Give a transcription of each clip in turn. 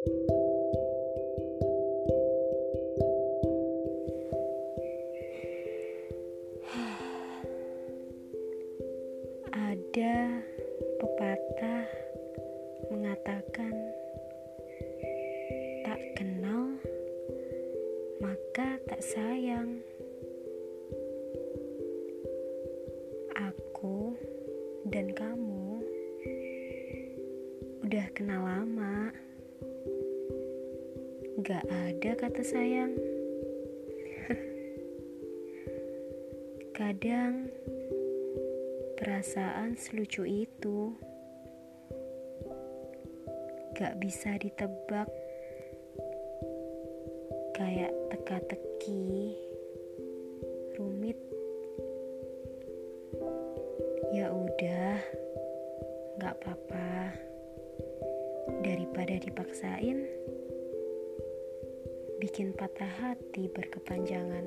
Ada pepatah mengatakan, "Tak kenal maka tak sayang." Aku dan kamu udah kenal lama, gak ada kata sayang. Kadang perasaan selucu itu gak bisa ditebak, kayak teka-teki, rumit. Ya udah, gak apa-apa. Daripada dipaksain, bikin patah hati berkepanjangan.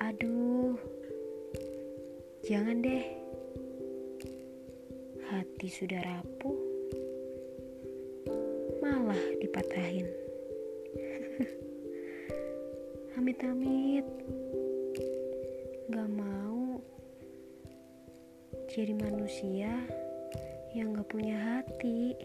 Aduh, jangan deh. Hati sudah rapuh, malah dipatahin. Amit-amit, gak mau jadi manusia yang gak punya hati.